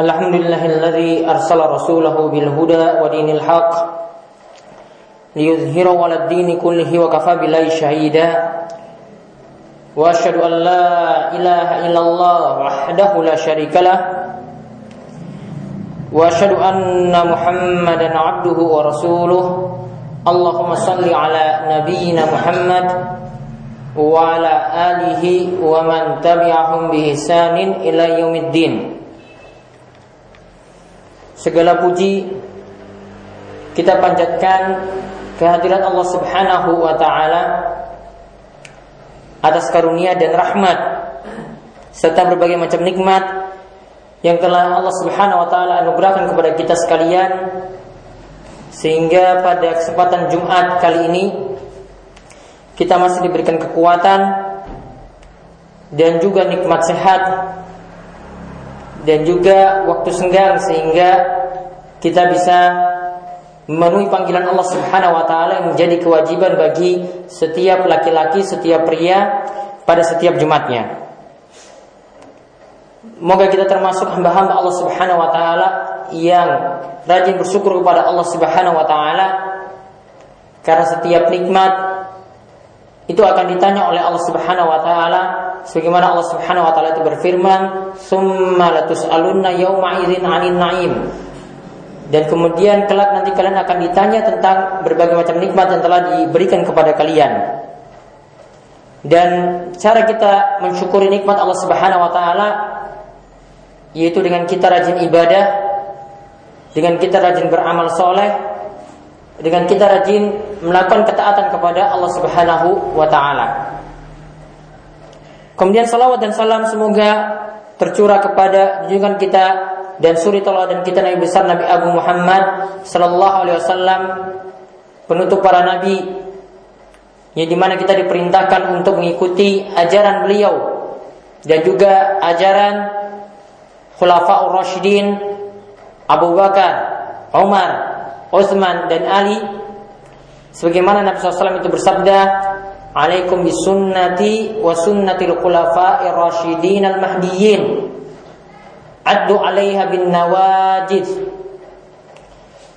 الحمد لله الذي أرسل رسوله بالهدى ودين الحق ليظهره على الدين كله وكفى بالله شهيدا وأشهد أن لا إله إلا الله وحده لا شريك له وأشهد أن محمدا عبده ورسوله اللهم صل على نبينا محمد وعلى آله ومن تبعهم بإحسان إلى يوم الدين Segala puji kita panjatkan kehadiran Allah Subhanahu wa taala atas karunia dan rahmat serta berbagai macam nikmat yang telah Allah Subhanahu wa taala anugerahkan kepada kita sekalian. Sehingga pada kesempatan Jumat kali ini kita masih diberikan kekuatan dan juga nikmat sehat dan juga waktu senggang sehingga kita bisa memenuhi panggilan Allah Subhanahu wa taala yang menjadi kewajiban bagi setiap laki-laki, setiap pria pada setiap Jumatnya. Moga kita termasuk hamba-hamba Allah Subhanahu wa taala yang rajin bersyukur kepada Allah Subhanahu wa taala karena setiap nikmat itu akan ditanya oleh Allah Subhanahu wa taala sebagaimana Allah Subhanahu wa taala itu berfirman, "Tsumma latus'alunna yawma idzin 'anil na'im." Dan kemudian kelak nanti kalian akan ditanya tentang berbagai macam nikmat yang telah diberikan kepada kalian. Dan cara kita mensyukuri nikmat Allah Subhanahu wa taala yaitu dengan kita rajin ibadah, dengan kita rajin beramal soleh, dengan kita rajin melakukan ketaatan kepada Allah Subhanahu wa taala. Kemudian salawat dan salam semoga tercurah kepada junjungan kita dan suri dan kita Nabi besar Nabi Agung Muhammad sallallahu alaihi wasallam penutup para nabi yang di mana kita diperintahkan untuk mengikuti ajaran beliau dan juga ajaran Khulafaur Rasyidin Abu Bakar, Umar, Utsman dan Ali sebagaimana Nabi SAW itu bersabda alaikum bisunnati wa sunnatil khulafa'ir rasyidin al mahdiyyin addu 'alaiha bin nawajid.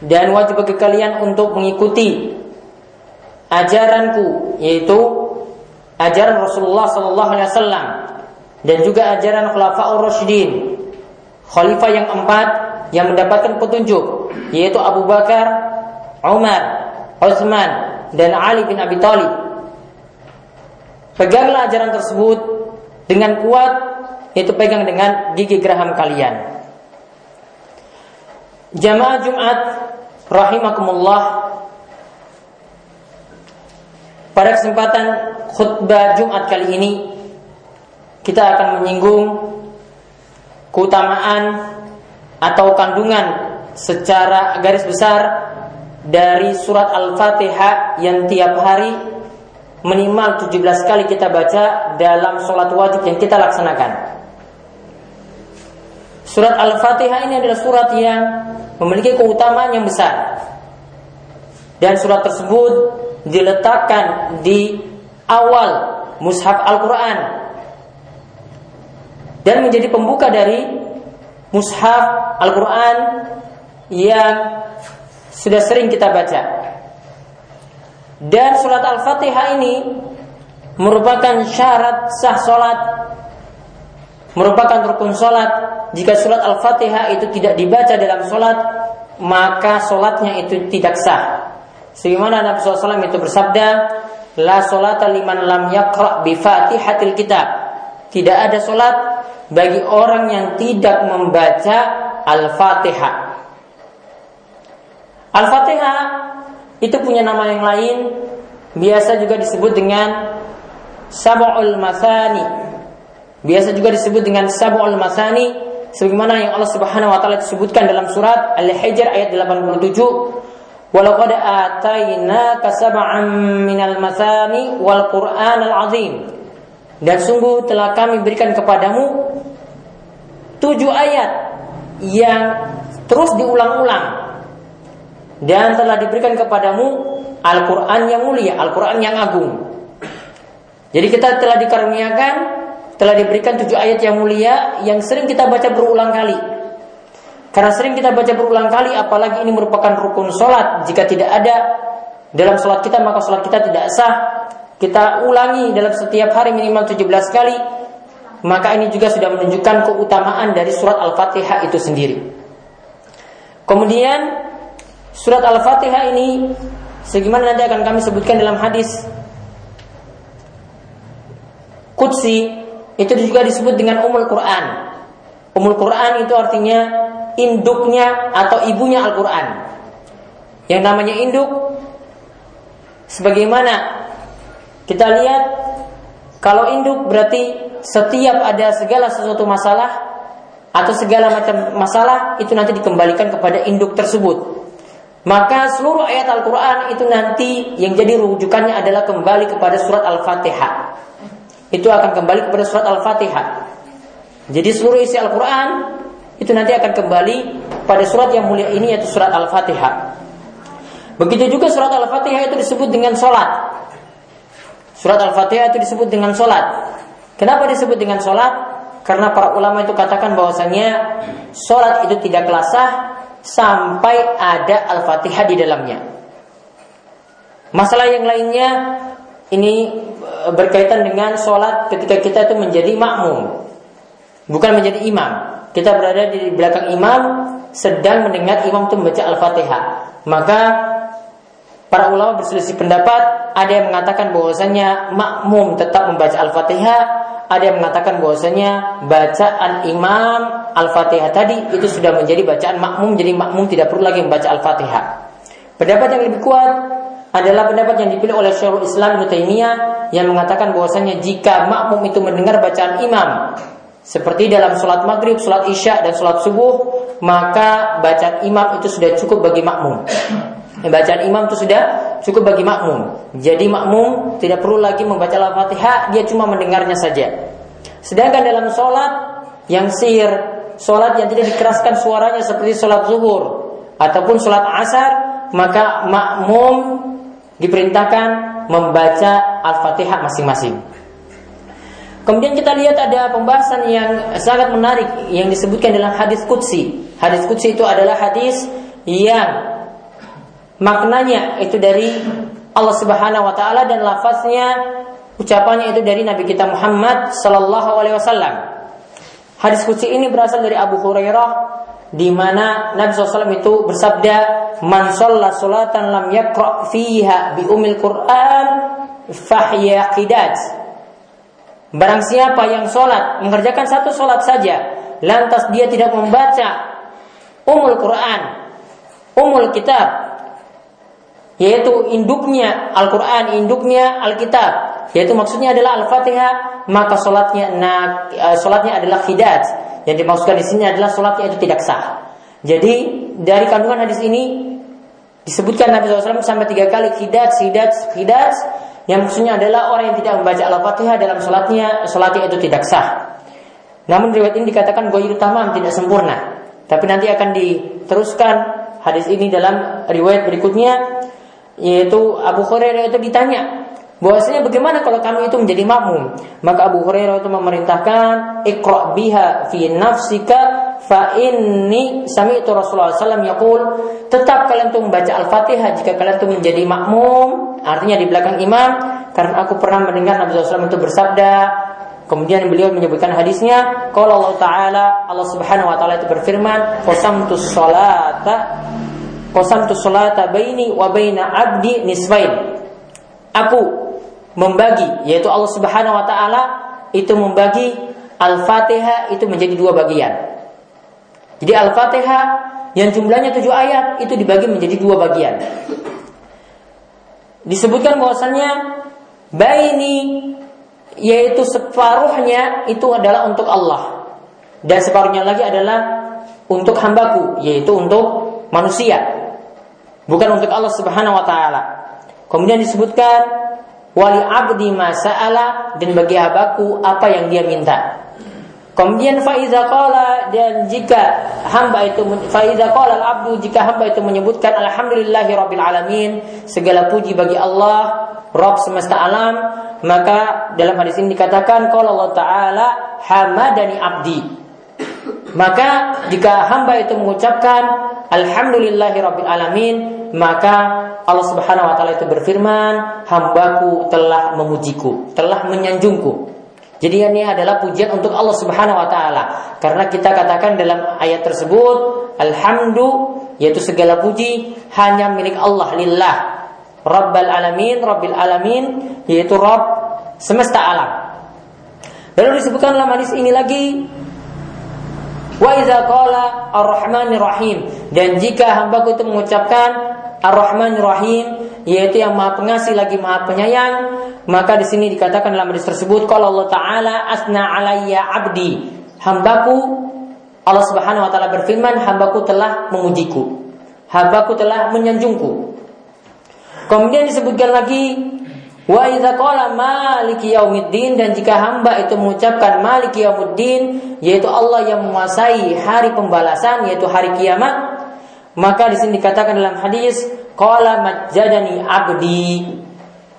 Dan wajib bagi kalian untuk mengikuti ajaranku yaitu ajaran Rasulullah sallallahu alaihi wasallam dan juga ajaran khulafaur rasyidin. Khalifah yang empat yang mendapatkan petunjuk yaitu Abu Bakar, Umar, Utsman dan Ali bin Abi Thalib Peganglah ajaran tersebut dengan kuat, yaitu pegang dengan gigi geraham kalian. Jamaah Jumat rahimakumullah pada kesempatan khutbah Jumat kali ini kita akan menyinggung keutamaan atau kandungan secara garis besar dari surat Al-Fatihah yang tiap hari minimal 17 kali kita baca dalam sholat wajib yang kita laksanakan. Surat Al-Fatihah ini adalah surat yang memiliki keutamaan yang besar. Dan surat tersebut diletakkan di awal mushaf Al-Quran. Dan menjadi pembuka dari mushaf Al-Quran yang sudah sering kita baca. Dan surat Al-Fatihah ini merupakan syarat sah solat, merupakan rukun solat. Jika surat Al-Fatihah itu tidak dibaca dalam solat, maka solatnya itu tidak sah. Sebagaimana Nabi SAW itu bersabda, La solata liman lam yakra bi fatihatil kitab. Tidak ada solat bagi orang yang tidak membaca Al-Fatihah. Al-Fatihah itu punya nama yang lain biasa juga disebut dengan sab'ul masani biasa juga disebut dengan sab'ul masani sebagaimana yang Allah Subhanahu wa taala disebutkan dalam surat Al-Hijr ayat 87 Walaqad atainaka sab'an minal masani wal Qur'anal azim dan sungguh telah kami berikan kepadamu tujuh ayat yang terus diulang-ulang dan telah diberikan kepadamu Al-Quran yang mulia, Al-Quran yang agung. Jadi kita telah dikaruniakan, telah diberikan tujuh ayat yang mulia yang sering kita baca berulang kali. Karena sering kita baca berulang kali, apalagi ini merupakan rukun sholat. Jika tidak ada dalam sholat kita, maka sholat kita tidak sah. Kita ulangi dalam setiap hari minimal 17 kali. Maka ini juga sudah menunjukkan keutamaan dari surat Al-Fatihah itu sendiri. Kemudian surat Al-Fatihah ini sebagaimana nanti akan kami sebutkan dalam hadis Qudsi itu juga disebut dengan Umul Quran. Umul Quran itu artinya induknya atau ibunya Al-Quran. Yang namanya induk, sebagaimana kita lihat, kalau induk berarti setiap ada segala sesuatu masalah atau segala macam masalah itu nanti dikembalikan kepada induk tersebut. Maka seluruh ayat Al-Quran itu nanti yang jadi rujukannya adalah kembali kepada surat Al-Fatihah. Itu akan kembali kepada surat Al-Fatihah. Jadi seluruh isi Al-Quran itu nanti akan kembali pada surat yang mulia ini yaitu surat Al-Fatihah. Begitu juga surat Al-Fatihah itu disebut dengan solat. Surat Al-Fatihah itu disebut dengan solat. Kenapa disebut dengan solat? Karena para ulama itu katakan bahwasanya solat itu tidak kelasah sampai ada Al-Fatihah di dalamnya. Masalah yang lainnya ini e, berkaitan dengan solat ketika kita itu menjadi makmum, bukan menjadi imam kita berada di belakang imam sedang mendengar imam itu membaca Al-Fatihah. Maka para ulama berselisih pendapat, ada yang mengatakan bahwasanya makmum tetap membaca Al-Fatihah, ada yang mengatakan bahwasanya bacaan imam Al-Fatihah tadi itu sudah menjadi bacaan makmum, jadi makmum tidak perlu lagi membaca Al-Fatihah. Pendapat yang lebih kuat adalah pendapat yang dipilih oleh Syekhul Islam Ibnu yang mengatakan bahwasanya jika makmum itu mendengar bacaan imam seperti dalam sholat maghrib, sholat isya, dan sholat subuh, maka bacaan imam itu sudah cukup bagi makmum. Bacaan imam itu sudah cukup bagi makmum. Jadi makmum tidak perlu lagi membaca al-fatihah, dia cuma mendengarnya saja. Sedangkan dalam sholat yang sir, sholat yang tidak dikeraskan suaranya seperti sholat zuhur ataupun sholat asar, maka makmum diperintahkan membaca al-fatihah masing-masing. Kemudian kita lihat ada pembahasan yang sangat menarik yang disebutkan dalam hadis Qudsi. Hadis Qudsi itu adalah hadis yang maknanya itu dari Allah Subhanahu wa taala dan lafaznya ucapannya itu dari Nabi kita Muhammad sallallahu alaihi wasallam. Hadis Qudsi ini berasal dari Abu Hurairah di mana Nabi SAW itu bersabda, "Man shalla salatan lam yaqra fiha bi umil Qur'an fahya qidat." Barang siapa yang sholat mengerjakan satu sholat saja, lantas dia tidak membaca umul Quran, umul kitab, yaitu induknya Al-Quran, induknya Alkitab, yaitu maksudnya adalah Al-Fatihah, maka sholatnya nah, sholatnya adalah khidat. Yang dimaksudkan di sini adalah sholatnya itu tidak sah. Jadi dari kandungan hadis ini disebutkan Nabi SAW sampai tiga kali khidat, khidat, khidat yang maksudnya adalah orang yang tidak membaca Al-Fatihah dalam sholatnya, sholatnya itu tidak sah. Namun riwayat ini dikatakan goyir tamam tidak sempurna. Tapi nanti akan diteruskan hadis ini dalam riwayat berikutnya yaitu Abu Hurairah itu ditanya bahwasanya bagaimana kalau kami itu menjadi makmum? Maka Abu Hurairah itu memerintahkan ikra biha fi nafsika fa inni sami'tu Rasulullah SAW yaqul. Tetap kalian tuh membaca Al-Fatihah jika kalian tuh menjadi makmum artinya di belakang imam karena aku pernah mendengar Nabi SAW itu bersabda kemudian beliau menyebutkan hadisnya kalau Allah Taala Allah Subhanahu Wa Taala itu berfirman qasamtu salata qasamtu salata baini wa baina abdi nisfain. Aku membagi yaitu Allah Subhanahu Wa Taala itu membagi Al-Fatihah itu menjadi dua bagian. Jadi Al-Fatihah yang jumlahnya tujuh ayat itu dibagi menjadi dua bagian. Disebutkan bahwasannya baini yaitu separuhnya itu adalah untuk Allah. Dan separuhnya lagi adalah untuk hambaku yaitu untuk manusia bukan untuk Allah Subhanahu wa taala. Kemudian disebutkan wali abdi masa'ala dan bagi hambaku apa yang dia minta. Kemudian faiza qala dan jika hamba itu faiza qala al-abdu jika hamba itu menyebutkan alhamdulillahi rabbil alamin segala puji bagi Allah Rabb semesta alam maka dalam hadis ini dikatakan qala Allah taala hamadani abdi Maka jika hamba itu mengucapkan Alhamdulillahi Rabbil Alamin Maka Allah Subhanahu Wa Taala itu berfirman Hambaku telah memujiku Telah menyanjungku. Jadi ini adalah pujian untuk Allah Subhanahu Wa Taala. Karena kita katakan dalam ayat tersebut Alhamdu Yaitu segala puji hanya milik Allah Lillah. Rabbal Alamin Rabbil Alamin Yaitu Rabb semesta alam. Lalu disebutkan dalam hadis ini lagi Wa idza qala Ar-Rahmanir Rahim dan jika hambaku itu mengucapkan Ar-Rahmanir Rahim yaitu yang Maha Pengasih lagi Maha Penyayang maka di sini dikatakan dalam hadis tersebut kalau Allah taala asna alayya abdi. Hambaku Allah Subhanahu wa taala berfirman hambaku telah memujiku. Hambaku telah menyanjungku. Kemudian disebutkan lagi Wa idza qala maliki yaumiddin dan jika hamba itu mengucapkan maliki yaumiddin yaitu Allah yang menguasai hari pembalasan yaitu hari kiamat maka di sini dikatakan dalam hadis qala majjadani abdi.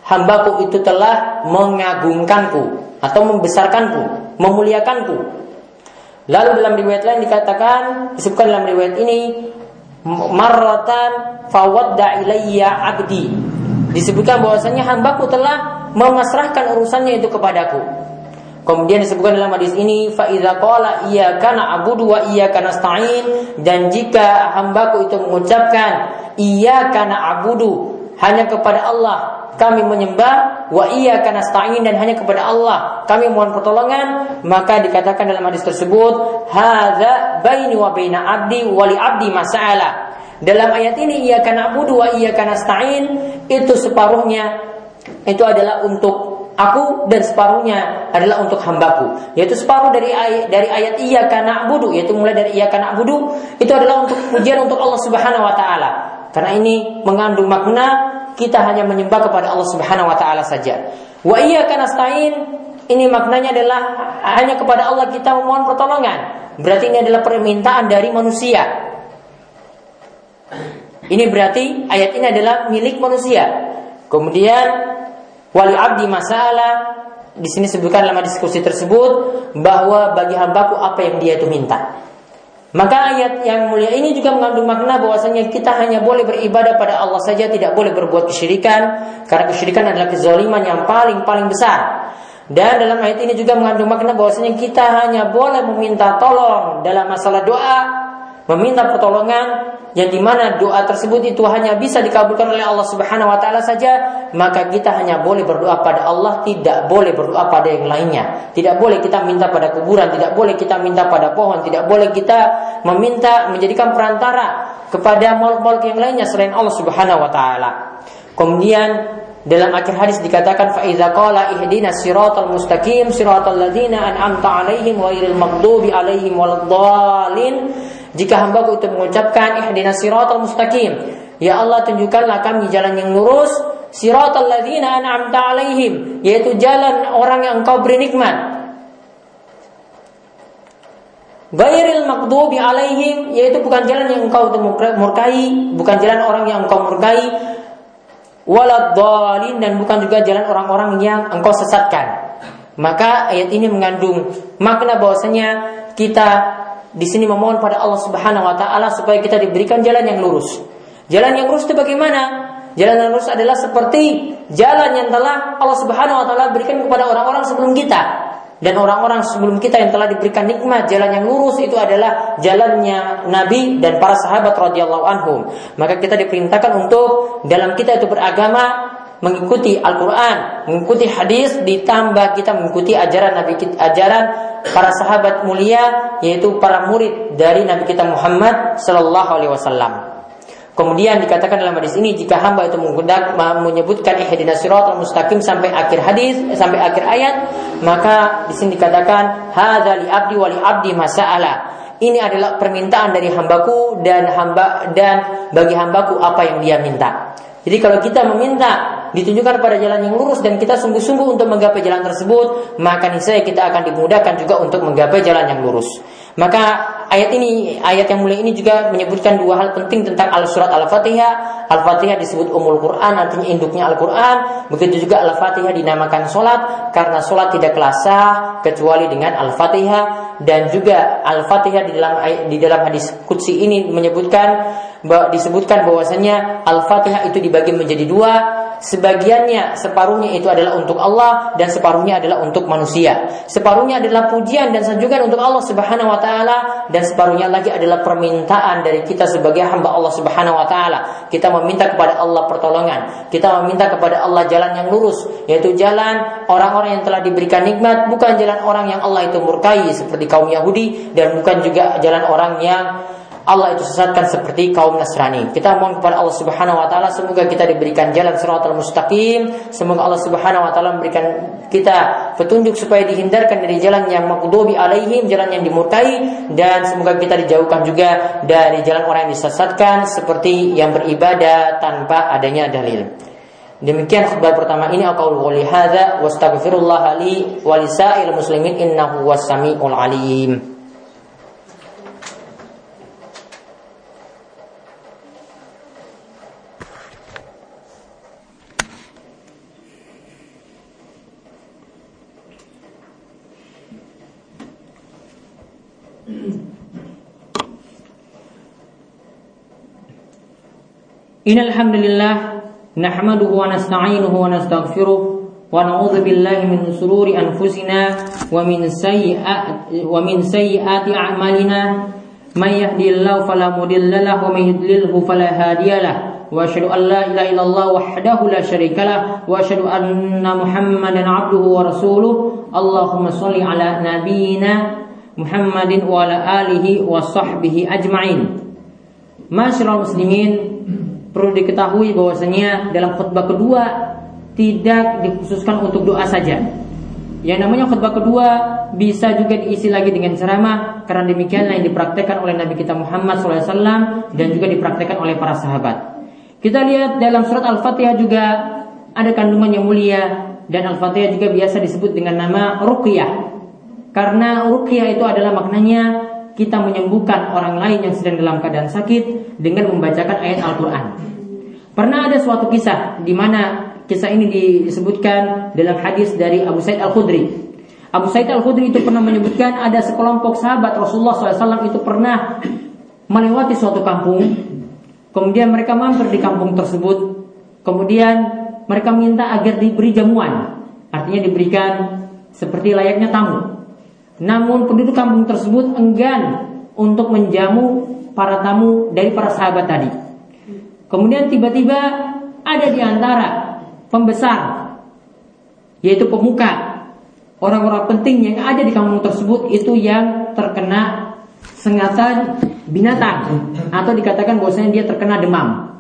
Hambaku itu telah mengagungkanku atau membesarkanku memuliakanku. Lalu dalam riwayat lain dikatakan disebutkan dalam riwayat ini marratan fawadda ilayya abdi disebutkan bahwasanya hambaku telah memasrahkan urusannya itu kepadaku. Kemudian disebutkan dalam hadis ini faiza qala karena abudu wa karena nasta'in dan jika hambaku itu mengucapkan karena abudu hanya kepada Allah kami menyembah wa karena nasta'in dan hanya kepada Allah kami mohon pertolongan maka dikatakan dalam hadis tersebut hadza baini wa baina abdi wa li abdi mas'ala dalam ayat ini ia karena budu wa ia karena stain itu separuhnya itu adalah untuk aku dan separuhnya adalah untuk hambaku. Yaitu separuh dari ayat dari ayat iya karena budu yaitu mulai dari iya karena budu itu adalah untuk pujian untuk Allah Subhanahu wa taala. Karena ini mengandung makna kita hanya menyembah kepada Allah Subhanahu wa taala saja. Wa iya karena stain ini maknanya adalah hanya kepada Allah kita memohon pertolongan. Berarti ini adalah permintaan dari manusia ini berarti ayat ini adalah milik manusia. Kemudian wali abdi masalah di sini sebutkan dalam diskusi tersebut bahwa bagi hambaku apa yang dia itu minta. Maka ayat yang mulia ini juga mengandung makna bahwasanya kita hanya boleh beribadah pada Allah saja, tidak boleh berbuat kesyirikan, karena kesyirikan adalah kezaliman yang paling paling besar. Dan dalam ayat ini juga mengandung makna bahwasanya kita hanya boleh meminta tolong dalam masalah doa, meminta pertolongan yang di mana doa tersebut itu hanya bisa dikabulkan oleh Allah Subhanahu Wa Taala saja, maka kita hanya boleh berdoa pada Allah, tidak boleh berdoa pada yang lainnya. Tidak boleh kita minta pada kuburan, tidak boleh kita minta pada pohon, tidak boleh kita meminta menjadikan perantara kepada makhluk yang lainnya selain Allah Subhanahu Wa Taala. Kemudian dalam akhir hadis dikatakan fa qala ihdina siratal mustaqim siratal ladzina an'amta alaihim ghairil maghdubi alaihim waladdallin jika hambaku itu mengucapkan ihdinas siratal mustaqim, ya Allah tunjukkanlah kami jalan yang lurus, siratal ladzina an'amta alaihim, yaitu jalan orang yang engkau beri nikmat. Gairil makdubi alaihim, yaitu bukan jalan yang engkau murkai, bukan jalan orang yang engkau murkai, waladhalin dan bukan juga jalan orang-orang yang engkau sesatkan. Maka ayat ini mengandung makna bahwasanya kita di sini memohon pada Allah Subhanahu wa taala supaya kita diberikan jalan yang lurus. Jalan yang lurus itu bagaimana? Jalan yang lurus adalah seperti jalan yang telah Allah Subhanahu wa taala berikan kepada orang-orang sebelum kita. Dan orang-orang sebelum kita yang telah diberikan nikmat jalan yang lurus itu adalah jalannya Nabi dan para sahabat radhiyallahu anhum. Maka kita diperintahkan untuk dalam kita itu beragama mengikuti Al-Quran, mengikuti hadis, ditambah kita mengikuti ajaran Nabi kita, ajaran para sahabat mulia, yaitu para murid dari Nabi kita Muhammad Sallallahu Alaihi Wasallam. Kemudian dikatakan dalam hadis ini jika hamba itu menggunakan menyebutkan ihdinas siratal mustaqim sampai akhir hadis sampai akhir ayat maka di sini dikatakan hadza li abdi wa li abdi masa'ala. Ini adalah permintaan dari hambaku dan hamba dan bagi hambaku apa yang dia minta. Jadi kalau kita meminta ditunjukkan pada jalan yang lurus dan kita sungguh-sungguh untuk menggapai jalan tersebut, maka niscaya kita akan dimudahkan juga untuk menggapai jalan yang lurus. Maka ayat ini, ayat yang mulia ini juga menyebutkan dua hal penting tentang al-surat Al-Fatihah. Al-Fatihah disebut umul Quran, artinya induknya Al-Quran. Begitu juga Al-Fatihah dinamakan solat, karena solat tidak kelasah kecuali dengan Al-Fatihah. Dan juga Al-Fatihah di dalam di dalam hadis kutsi ini menyebutkan disebutkan bahwasanya Al-Fatihah itu dibagi menjadi dua sebagiannya separuhnya itu adalah untuk Allah dan separuhnya adalah untuk manusia. Separuhnya adalah pujian dan sanjungan untuk Allah Subhanahu wa taala dan separuhnya lagi adalah permintaan dari kita sebagai hamba Allah Subhanahu wa taala. Kita meminta kepada Allah pertolongan, kita meminta kepada Allah jalan yang lurus, yaitu jalan orang-orang yang telah diberikan nikmat, bukan jalan orang yang Allah itu murkai seperti kaum Yahudi dan bukan juga jalan orang yang Allah itu sesatkan seperti kaum Nasrani. Kita mohon kepada Allah Subhanahu wa taala semoga kita diberikan jalan siratal mustaqim. Semoga Allah Subhanahu wa taala memberikan kita petunjuk supaya dihindarkan dari jalan yang maghdubi alaihim, jalan yang dimurkai dan semoga kita dijauhkan juga dari jalan orang yang disesatkan seperti yang beribadah tanpa adanya dalil. Demikian khutbah pertama ini aku qouli hadza wastaghfirullah li wa muslimin innahu was samiul alim. إن الحمد لله نحمده ونستعينه ونستغفره ونعوذ بالله من شرور أنفسنا ومن سيئات ومن سيئات أعمالنا من يهدي الله فلا مضل له ومن يضلله فلا هادي له واشهد ان لا اله الا الله وحده لا شريك له واشهد ان محمدا عبده ورسوله اللهم صل على نبينا Muhammadin wa ala alihi wa sahbihi ajma'in. Masyarul muslimin perlu diketahui bahwasanya dalam khutbah kedua tidak dikhususkan untuk doa saja. Yang namanya khutbah kedua bisa juga diisi lagi dengan ceramah karena demikianlah yang dipraktekkan oleh Nabi kita Muhammad SAW dan juga dipraktekkan oleh para sahabat. Kita lihat dalam surat Al-Fatihah juga ada kandungan yang mulia dan Al-Fatihah juga biasa disebut dengan nama Rukyah. Karena ruqyah itu adalah maknanya kita menyembuhkan orang lain yang sedang dalam keadaan sakit dengan membacakan ayat Al-Quran. Pernah ada suatu kisah di mana kisah ini disebutkan dalam hadis dari Abu Said Al-Khudri. Abu Said Al-Khudri itu pernah menyebutkan ada sekelompok sahabat Rasulullah SAW itu pernah melewati suatu kampung. Kemudian mereka mampir di kampung tersebut. Kemudian mereka minta agar diberi jamuan. Artinya diberikan seperti layaknya tamu. Namun penduduk kampung tersebut enggan untuk menjamu para tamu dari para sahabat tadi. Kemudian tiba-tiba ada di antara pembesar, yaitu pemuka, orang-orang penting yang ada di kampung tersebut itu yang terkena sengatan binatang atau dikatakan bahwasanya dia terkena demam.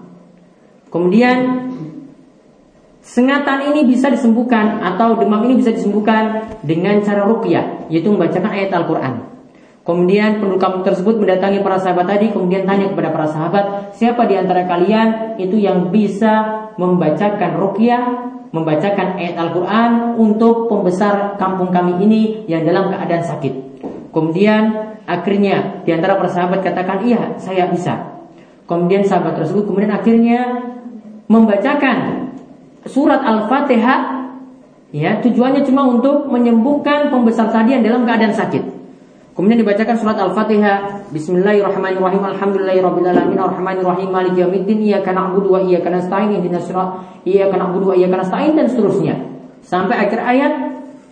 Kemudian Sengatan ini bisa disembuhkan atau demam ini bisa disembuhkan dengan cara ruqyah, yaitu membacakan ayat Al-Qur'an. Kemudian penduduk kampung tersebut mendatangi para sahabat tadi, kemudian tanya kepada para sahabat, siapa di antara kalian itu yang bisa membacakan ruqyah, membacakan ayat Al-Quran untuk pembesar kampung kami ini yang dalam keadaan sakit. Kemudian akhirnya di antara para sahabat katakan, iya saya bisa. Kemudian sahabat tersebut kemudian akhirnya membacakan surat Al-Fatihah ya tujuannya cuma untuk menyembuhkan pembesar tadi yang dalam keadaan sakit. Kemudian dibacakan surat Al-Fatihah Bismillahirrahmanirrahim Alhamdulillahirabbil alamin arrahmanirrahim maliki yaumiddin iyyaka na'budu wa iyyaka nasta'in ihdinas siratal iyyaka na'budu wa iyyaka nasta'in dan seterusnya. Sampai akhir ayat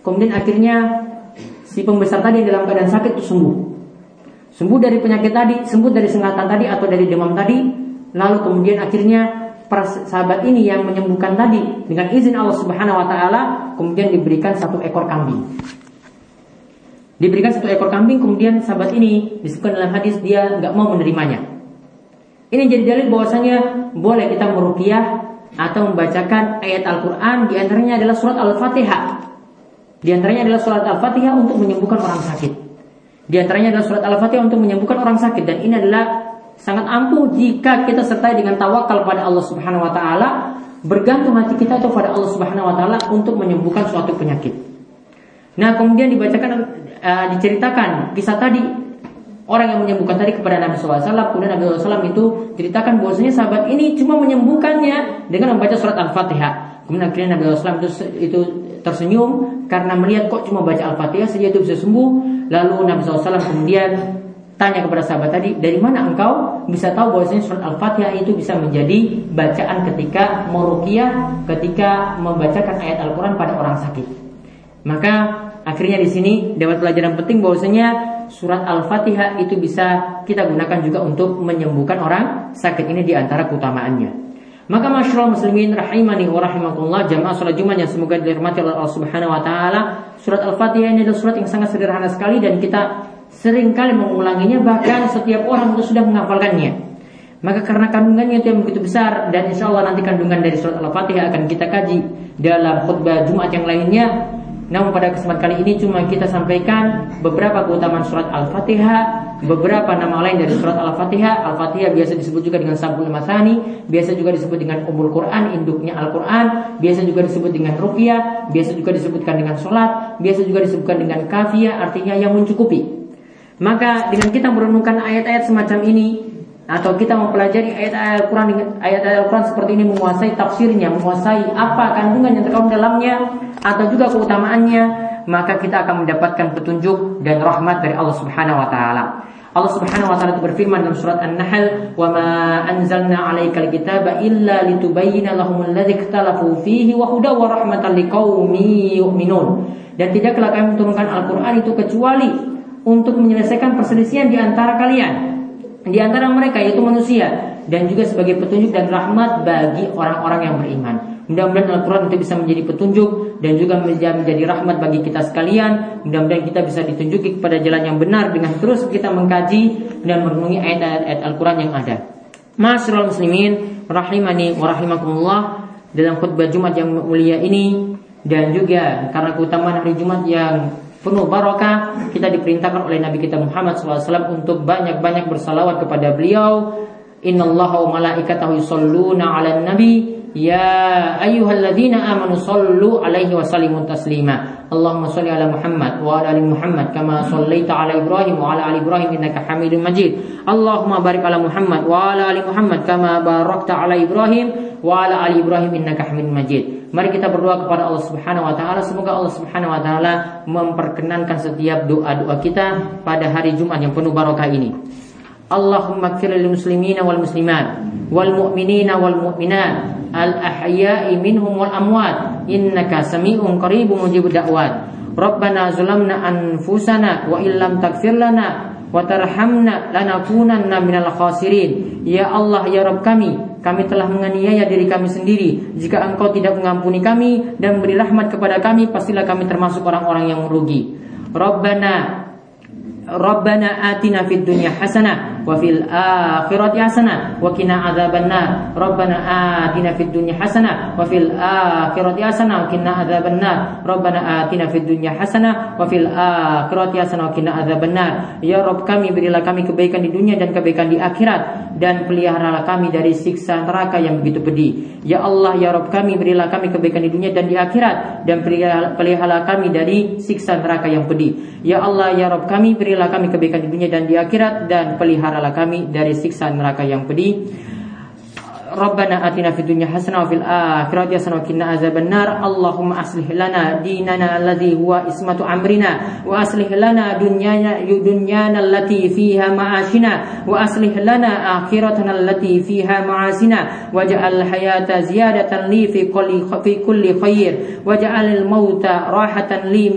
kemudian akhirnya si pembesar tadi yang dalam keadaan sakit itu sembuh. Sembuh dari penyakit tadi, sembuh dari sengatan tadi atau dari demam tadi, lalu kemudian akhirnya para sahabat ini yang menyembuhkan tadi dengan izin Allah Subhanahu wa taala kemudian diberikan satu ekor kambing. Diberikan satu ekor kambing kemudian sahabat ini disebutkan dalam hadis dia nggak mau menerimanya. Ini jadi dalil bahwasanya boleh kita meruqyah atau membacakan ayat Al-Qur'an di antaranya adalah surat Al-Fatihah. Di antaranya adalah surat Al-Fatihah untuk menyembuhkan orang sakit. Di antaranya adalah surat Al-Fatihah untuk menyembuhkan orang sakit dan ini adalah sangat ampuh jika kita sertai dengan tawakal pada Allah Subhanahu wa taala, bergantung hati kita kepada Allah Subhanahu wa taala untuk menyembuhkan suatu penyakit. Nah, kemudian dibacakan uh, diceritakan kisah tadi orang yang menyembuhkan tadi kepada Nabi SAW kemudian Nabi SAW itu ceritakan bahwasanya sahabat ini cuma menyembuhkannya dengan membaca surat Al-Fatihah. Kemudian akhirnya Nabi SAW itu, itu tersenyum karena melihat kok cuma baca Al-Fatihah saja itu bisa sembuh. Lalu Nabi SAW kemudian tanya kepada sahabat tadi dari mana engkau bisa tahu bahwasanya surat Al-Fatihah itu bisa menjadi bacaan ketika meruqyah ketika membacakan ayat Al-Quran pada orang sakit maka akhirnya di sini dapat pelajaran penting bahwasanya surat Al-Fatihah itu bisa kita gunakan juga untuk menyembuhkan orang sakit ini di antara keutamaannya. Maka masyarakat muslimin rahimani wa rahimakumullah jamaah salat Jumat yang semoga dirahmati oleh Allah Subhanahu wa taala. Surat Al-Fatihah ini adalah surat yang sangat sederhana sekali dan kita sering kali mengulanginya bahkan setiap orang itu sudah menghafalkannya. Maka karena kandungannya itu yang begitu besar dan insya Allah nanti kandungan dari surat Al-Fatihah akan kita kaji dalam khutbah Jumat yang lainnya. Namun pada kesempatan kali ini cuma kita sampaikan beberapa keutamaan surat Al-Fatihah, beberapa nama lain dari surat Al-Fatihah. Al-Fatihah biasa disebut juga dengan Sabul Masani, biasa juga disebut dengan Umul Quran, induknya Al-Quran, biasa juga disebut dengan Ruqyah, biasa juga disebutkan dengan sholat, biasa juga disebutkan dengan kafiyah, artinya yang mencukupi. Maka dengan kita merenungkan ayat-ayat semacam ini atau kita mempelajari ayat-ayat Al-Quran ayat-ayat Al-Quran seperti ini menguasai tafsirnya, menguasai apa kandungan yang terkandung dalamnya atau juga keutamaannya, maka kita akan mendapatkan petunjuk dan rahmat dari Allah Subhanahu wa taala. Allah Subhanahu wa taala berfirman dalam surat An-Nahl, "Wa ma anzalna 'alaikal kitaba illa litubayyana lahum alladzi ikhtalafu fihi wa hudaw wa rahmatan liqaumin yu'minun." Dan tidaklah kami menurunkan Al-Qur'an itu kecuali untuk menyelesaikan perselisihan di antara kalian di antara mereka yaitu manusia dan juga sebagai petunjuk dan rahmat bagi orang-orang yang beriman. Mudah-mudahan Al-Quran itu bisa menjadi petunjuk dan juga menjadi rahmat bagi kita sekalian. Mudah-mudahan kita bisa ditunjuki kepada jalan yang benar dengan terus kita mengkaji dan merenungi ayat-ayat Al-Quran yang ada. Masyaallah muslimin rahimani wa rahimakumullah dalam khutbah Jumat yang mulia ini dan juga karena keutamaan hari Jumat yang penuh barakah kita diperintahkan oleh Nabi kita Muhammad SAW untuk banyak-banyak bersalawat kepada beliau. Innallaha wa malaikatahu yusalluna 'alan nabi. Ya ayyuhalladzina amanu sallu alaihi wa sallimu taslima. Allahumma salli ala Muhammad wa ala ali Muhammad kama sallaita ala Ibrahim wa ala ali Ibrahim innaka Hamidum Majid. Allahumma barik ala Muhammad wa ala ali Muhammad kama barakta ala Ibrahim wa ala ali Ibrahim innaka Hamidum Majid Mari kita berdoa kepada Allah Subhanahu wa taala semoga Allah Subhanahu wa taala memperkenankan setiap doa-doa kita pada hari Jumat yang penuh barokah ini. Allahumma kfir lil muslimina wal muslimat wal mu'minina wal mu'minat al ahya'i minhum wal amwat innaka sami'un qaribun mujibud da'wat. Rabbana zalamna anfusana wa illam taghfir lana wa tarhamna lanakunanna minal khasirin. Ya Allah ya Rabb kami, kami telah menganiaya diri kami sendiri. Jika engkau tidak mengampuni kami dan beri rahmat kepada kami, pastilah kami termasuk orang-orang yang merugi. Rabbana Rabbana atina fid dunya hasanah wa fil akhirati hasanah wa qina adzabannar. Rabbana atina fid dunya hasanah wa fil akhirati hasanah wa qina adzabannar. Rabbana atina fid dunya hasanah wa fil akhirati hasanah wa qina adzabannar. Ya Rabb kami berilah kami kebaikan di dunia dan kebaikan di akhirat dan peliharalah kami dari siksa neraka yang begitu pedih. Ya Allah ya Rabb kami berilah kami kebaikan di dunia dan di akhirat dan peliharalah kami dari siksa neraka yang pedih. Ya Allah ya Rabb kami berilah berilah kami kebaikan di dunia dan di akhirat dan peliharalah kami dari siksa neraka yang pedih. Rabbana atina fid dunya hasanah azabannar. Allahumma aslih lana dinana alladhi ismatu amrina wa aslih lana dunyana dunyana allati fiha ma'ashina wa aslih lana akhiratana fiha ma'asina waj'al hayata li fi kulli fi kulli khair waj'al al mauta li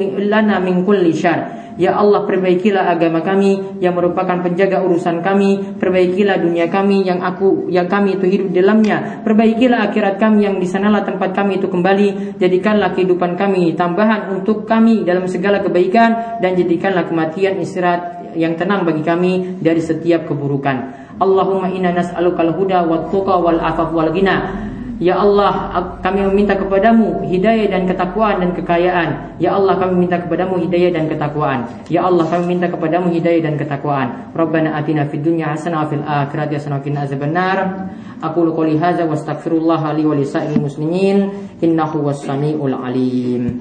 Ya Allah perbaikilah agama kami yang merupakan penjaga urusan kami, perbaikilah dunia kami yang aku yang kami itu hidup dalamnya, perbaikilah akhirat kami yang di sanalah tempat kami itu kembali, jadikanlah kehidupan kami tambahan untuk kami dalam segala kebaikan dan jadikanlah kematian istirahat yang tenang bagi kami dari setiap keburukan. Allahumma inna nas'alukal huda wat tuqa wal afaf wal ghina. Ya Allah, kami meminta kepadamu hidayah dan ketakwaan dan kekayaan. Ya Allah, kami minta kepadamu hidayah dan ketakwaan. Ya Allah, kami minta kepadamu hidayah dan ketakwaan. Rabbana atina fid dunya hasanah fil akhirati hasanah qina azabannar. Aku qouli hadza wa astaghfirullah li wa li muslimin innahu was samiul alim.